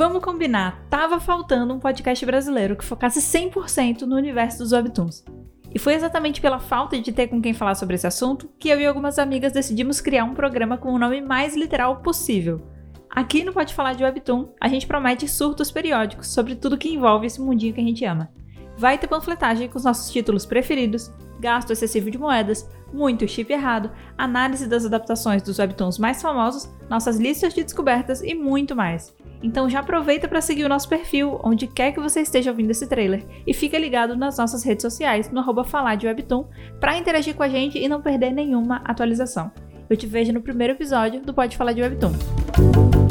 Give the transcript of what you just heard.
vamos combinar, tava faltando um podcast brasileiro que focasse 100% no universo dos webtoons. E foi exatamente pela falta de ter com quem falar sobre esse assunto que eu e algumas amigas decidimos criar um programa com o nome mais literal possível. Aqui no Pode Falar de Webtoon, a gente promete surtos periódicos sobre tudo que envolve esse mundinho que a gente ama. Vai ter panfletagem com os nossos títulos preferidos, gasto excessivo de moedas, muito chip errado, análise das adaptações dos webtoons mais famosos, nossas listas de descobertas e muito mais. Então já aproveita para seguir o nosso perfil, onde quer que você esteja ouvindo esse trailer, e fica ligado nas nossas redes sociais, no arroba falar de Webtoon, para interagir com a gente e não perder nenhuma atualização. Eu te vejo no primeiro episódio do Pode Falar de Webtoon.